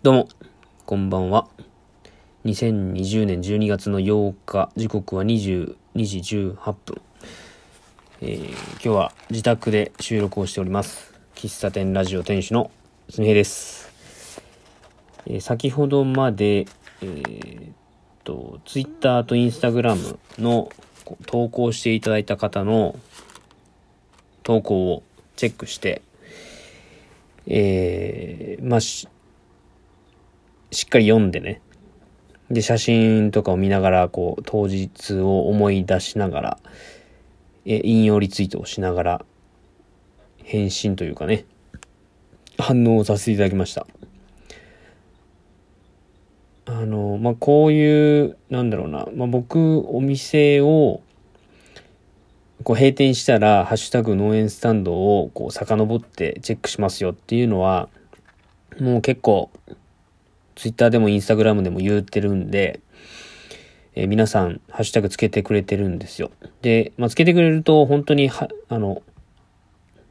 どうも、こんばんは。2020年12月の8日、時刻は22時18分。えー、今日は自宅で収録をしております。喫茶店ラジオ店主のすみへです。えー、先ほどまで、えー、と、Twitter と Instagram の投稿していただいた方の投稿をチェックして、えー、まあ、し、っかり読んでね。で、写真とかを見ながら、こう、当日を思い出しながら、え、引用リツイートをしながら、返信というかね、反応をさせていただきました。あの、まあ、こういう、なんだろうな、まあ、僕、お店を、こう閉店したら、ハッシュタグ農園スタンドをこう遡ってチェックしますよっていうのは、もう結構、ツイッターでもインスタグラムでも言ってるんで、えー、皆さん、ハッシュタグつけてくれてるんですよ。で、まあ、つけてくれると、本当には、あの、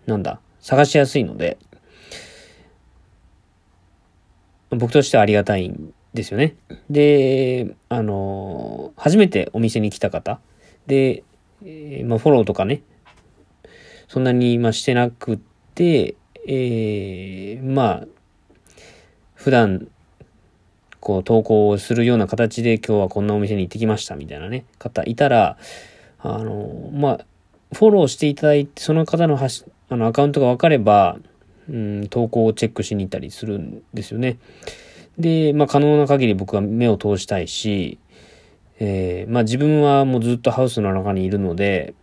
なんだ、探しやすいので、僕としてはありがたいんですよね。で、あの、初めてお店に来た方、で、えー、まあ、フォローとかね、そんなに、まあ、してなくて、えー、まあ、普段、こう、投稿をするような形で今日はこんなお店に行ってきましたみたいなね、方いたら、あの、まあ、フォローしていただいて、その方のはしあのアカウントが分かれば、うん、投稿をチェックしに行ったりするんですよね。で、まあ、可能な限り僕は目を通したいし、えー、まあ自分はもうずっとハウスの中にいるので、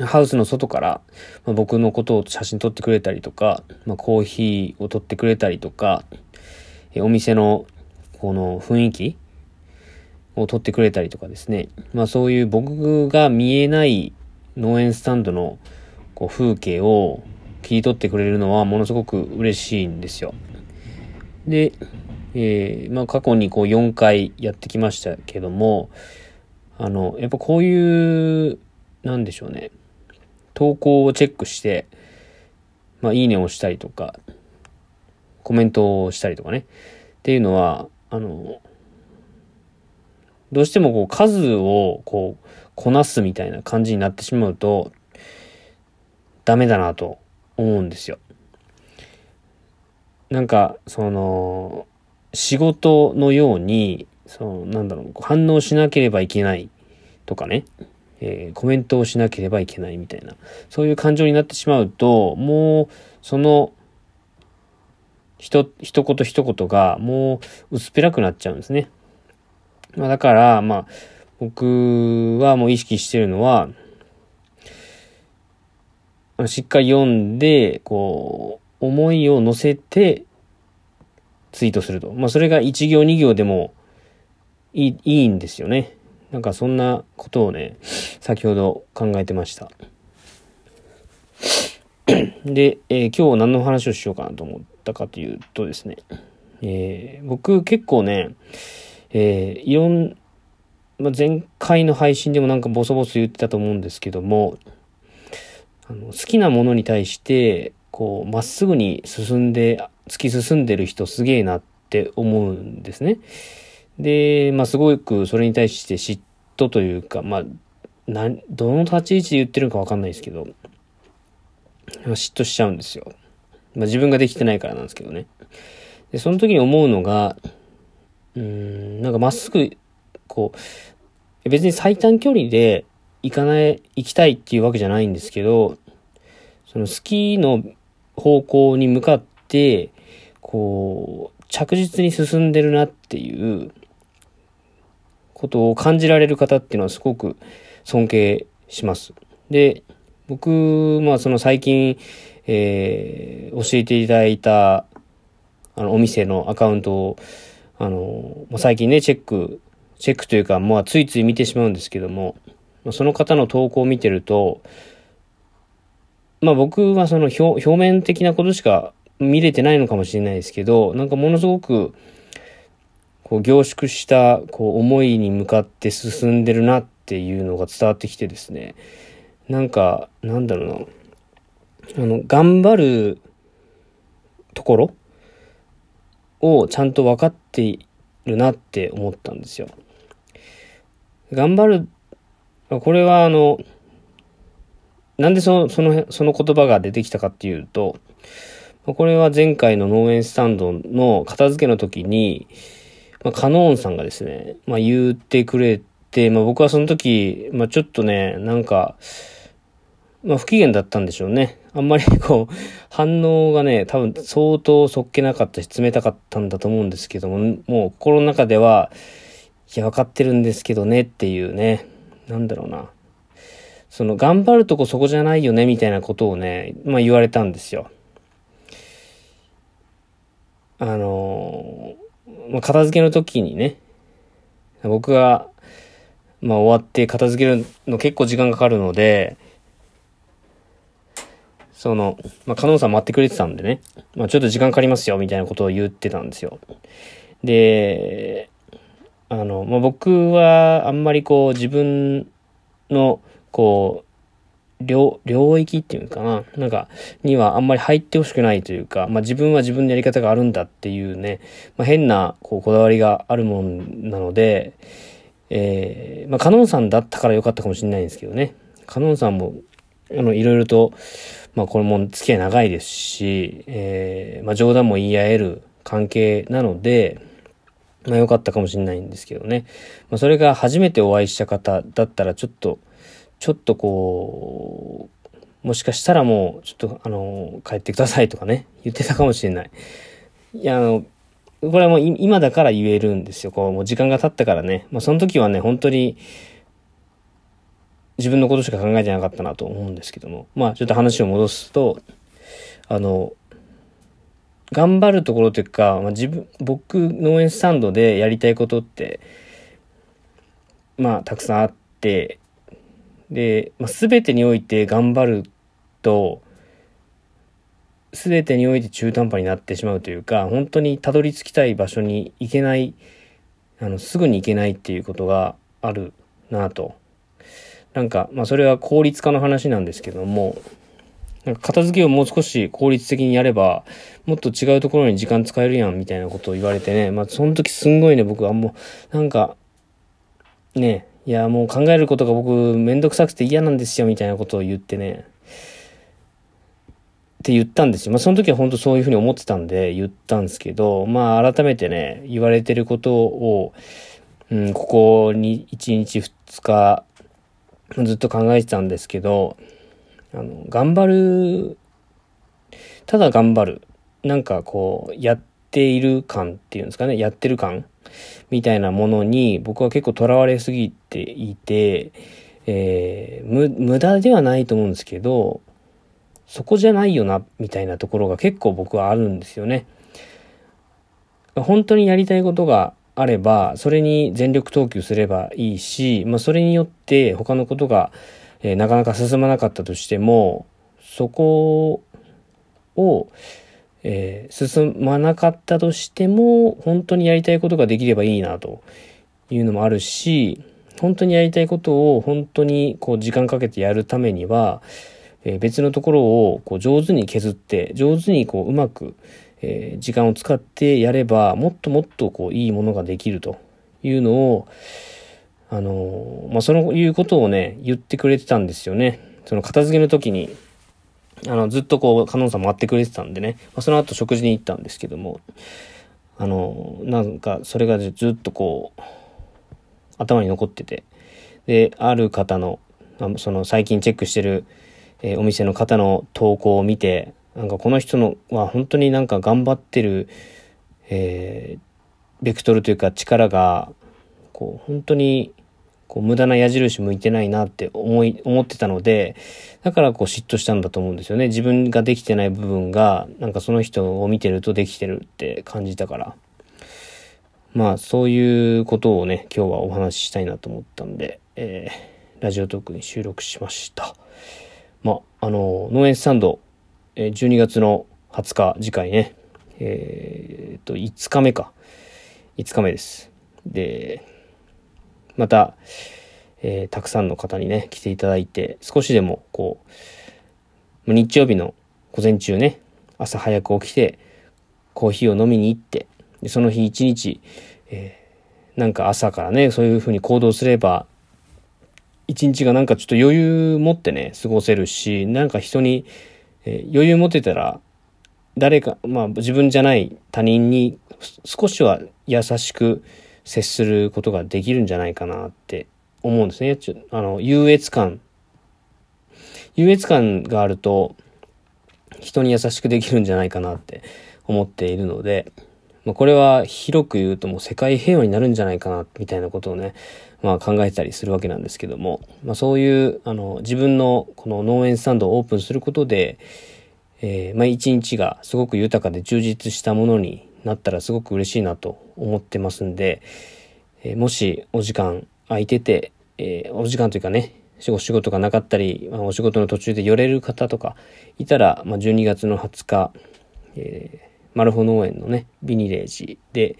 ハウスの外から、まあ、僕のことを写真撮ってくれたりとか、まあ、コーヒーを撮ってくれたりとか、えー、お店のこの雰囲気を撮ってくれたりとかですね。まあそういう僕が見えない農園スタンドのこう風景を切り取ってくれるのはものすごく嬉しいんですよ。で、えー、まあ過去にこう4回やってきましたけども、あの、やっぱこういう、なんでしょうね、投稿をチェックして、まあいいねをしたりとか、コメントをしたりとかね、っていうのは、あの、どうしてもこう数をこうこなすみたいな感じになってしまうとダメだなと思うんですよ。なんかその仕事のように、その、なんだろう、反応しなければいけないとかね、えー、コメントをしなければいけないみたいな、そういう感情になってしまうと、もう、その、ひと、一言一言が、もう、薄っぺらくなっちゃうんですね。まあ、だから、まあ、僕はもう意識してるのは、しっかり読んで、こう、思いを乗せて、ツイートすると。まあ、それが1行2行でもいいいいんですよね。なんかそんなことをね、先ほど考えてました。で、えー、今日何の話をしようかなと思ってたかというとですね、えー、僕結構ね、えー、いろん、まあ、前回の配信でもなんかボソボソ言ってたと思うんですけども、あの好きなものに対して、こう、まっすぐに進んで突き進んでる人すげえなって思うんですね。で、まあすごくそれに対して嫉妬というか、まあ、などの立ち位置で言ってるのかわかんないですけど、嫉妬しちゃうんですよ。まあ自分ができてないからなんですけどね。で、その時に思うのが、うん、なんかまっすぐ、こう、別に最短距離で行かない、行きたいっていうわけじゃないんですけど、そのスキーの方向に向かって、こう、着実に進んでるなっていうことを感じられる方っていうのはすごく尊敬します。で、僕、まあその最近、えー、教えていただいた、あの、お店のアカウントを、あの、ま、最近ね、チェック、チェックというか、まあついつい見てしまうんですけども、その方の投稿を見てると、まあ僕はその表表面的なことしか見れてないのかもしれないですけど、なんかものすごく、こう凝縮した、こう思いに向かって進んでるなっていうのが伝わってきてですね、なんか、なんだろうな、あの、頑張るところをちゃんと分かっているなって思ったんですよ。頑張る、これはあの、なんでその、その、その言葉が出てきたかっていうと、これは前回の農園スタンドの片付けの時に、まあ、カノーンさんがですね、まあ、言ってくれて、まあ、僕はその時、まあ、ちょっとね、なんか、まあ、不機嫌だったんでしょうね。あんまりこう、反応がね、多分相当そっけなかったし、冷たかったんだと思うんですけども、もう心の中では、いや、わかってるんですけどねっていうね、なんだろうな。その、頑張るとこそこじゃないよね、みたいなことをね、まあ言われたんですよ。あのまあ、片付けの時にね、僕が、まあ終わって片付けるの結構時間かかるので、その、まあ、カノンさん待ってくれてたんでね、まあ、ちょっと時間かかりますよ、みたいなことを言ってたんですよ。で、あの、まあ、僕はあんまりこう自分の、こう、領、領域っていうかな、なんか、にはあんまり入ってほしくないというか、まあ、自分は自分のやり方があるんだっていうね、まあ、変な、こう、こだわりがあるもんなので、えー、まあ、カノンさんだったから良かったかもしれないんですけどね。カノンさんも、あの、いろいろと、まあこれも付き合い長いですし、えー、まあ冗談も言い合える関係なので、まあ良かったかもしれないんですけどね。まあそれが初めてお会いした方だったらちょっと、ちょっとこう、もしかしたらもう、ちょっとあの、帰ってくださいとかね、言ってたかもしれない。いや、あの、これはもう今だから言えるんですよ。こう、もう時間が経ったからね。まあその時はね、本当に、自分のことしか考えてなかったなと思うんですけども。まあ、ちょっと話を戻すと、あの、頑張るところというか、まあ、自分、僕、農園スタンドでやりたいことって、まあ、たくさんあって、で、まあ、全てにおいて頑張ると、全てにおいて中途半端になってしまうというか、本当にたどり着きたい場所に行けない、あの、すぐに行けないっていうことがあるなとなんか、まあそれは効率化の話なんですけども、なんか片付けをもう少し効率的にやれば、もっと違うところに時間使えるやんみたいなことを言われてね、まあその時すんごいね、僕はもう、なんか、ね、いやもう考えることが僕めんどくさくて嫌なんですよみたいなことを言ってね、って言ったんですよ。まあその時は本当そういうふうに思ってたんで言ったんですけど、まあ改めてね、言われてることを、うん、ここに1日2日ずっと考えてたんですけど、あの、頑張る、ただ頑張る。なんかこう、やっている感っていうんですかね、やってる感みたいなものに僕は結構囚われすぎていて、えー、無駄ではないと思うんですけど、そこじゃないよな、みたいなところが結構僕はあるんですよね。本当にやりたいことがあれば、それに全力投球すればいいし、まあ、それによって他のことが、えー、なかなか進まなかったとしても、そこを、えー、進まなかったとしても、本当にやりたいことができればいいなというのもあるし、本当にやりたいことを本当にこう時間かけてやるためには、えー、別のところをこう上手に削って、上手にこううまく、えー、時間を使ってやれば、もっともっとこう、いいものができるというのを、あのー、まあ、そのいうことをね、言ってくれてたんですよね。その片付けの時に、あの、ずっとこう、カノンさん待ってくれてたんでね、まあ、その後食事に行ったんですけども、あのー、なんか、それがずっとこう、頭に残ってて、で、ある方の、その最近チェックしてる、え、お店の方の投稿を見て、なんかこの人のは本当になんか頑張ってる、えー、ベクトルというか力が、こう本当にこう無駄な矢印向いてないなって思い、思ってたので、だからこう嫉妬したんだと思うんですよね。自分ができてない部分が、なんかその人を見てるとできてるって感じたから。まあそういうことをね、今日はお話ししたいなと思ったんで、えー、ラジオトークに収録しました。まあ、あの、農園スタンドえ12月の20日、次回ね、えー、っと、5日目か。5日目です。で、また、えー、たくさんの方にね、来ていただいて、少しでも、こう、日曜日の午前中ね、朝早く起きて、コーヒーを飲みに行って、でその日一日、えー、なんか朝からね、そういうふうに行動すれば、一日がなんかちょっと余裕持ってね、過ごせるし、なんか人に、えー、余裕持てたら、誰か、まあ自分じゃない他人に少しは優しく接することができるんじゃないかなって思うんですね。ちょあの、優越感。優越感があると、人に優しくできるんじゃないかなって思っているので、まあ、これは広く言うともう世界平和になるんじゃないかな、みたいなことをね、まあ考えたりするわけなんですけども、まあそういう、あの、自分のこの農園スタンドをオープンすることで、えー、まあ一日がすごく豊かで充実したものになったらすごく嬉しいなと思ってますんで、えー、もしお時間空いてて、えー、お時間というかね、お仕事がなかったり、まあ、お仕事の途中で寄れる方とかいたら、まあ、12月の20日、え、マルホ農園のね、ビニレージで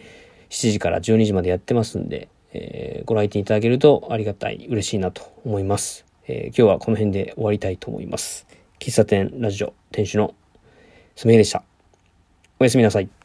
7時から12時までやってますんで、えー、ご来店いただけるとありがたい、嬉しいなと思います。えー、今日はこの辺で終わりたいと思います。喫茶店ラジオ店主のすみへでした。おやすみなさい。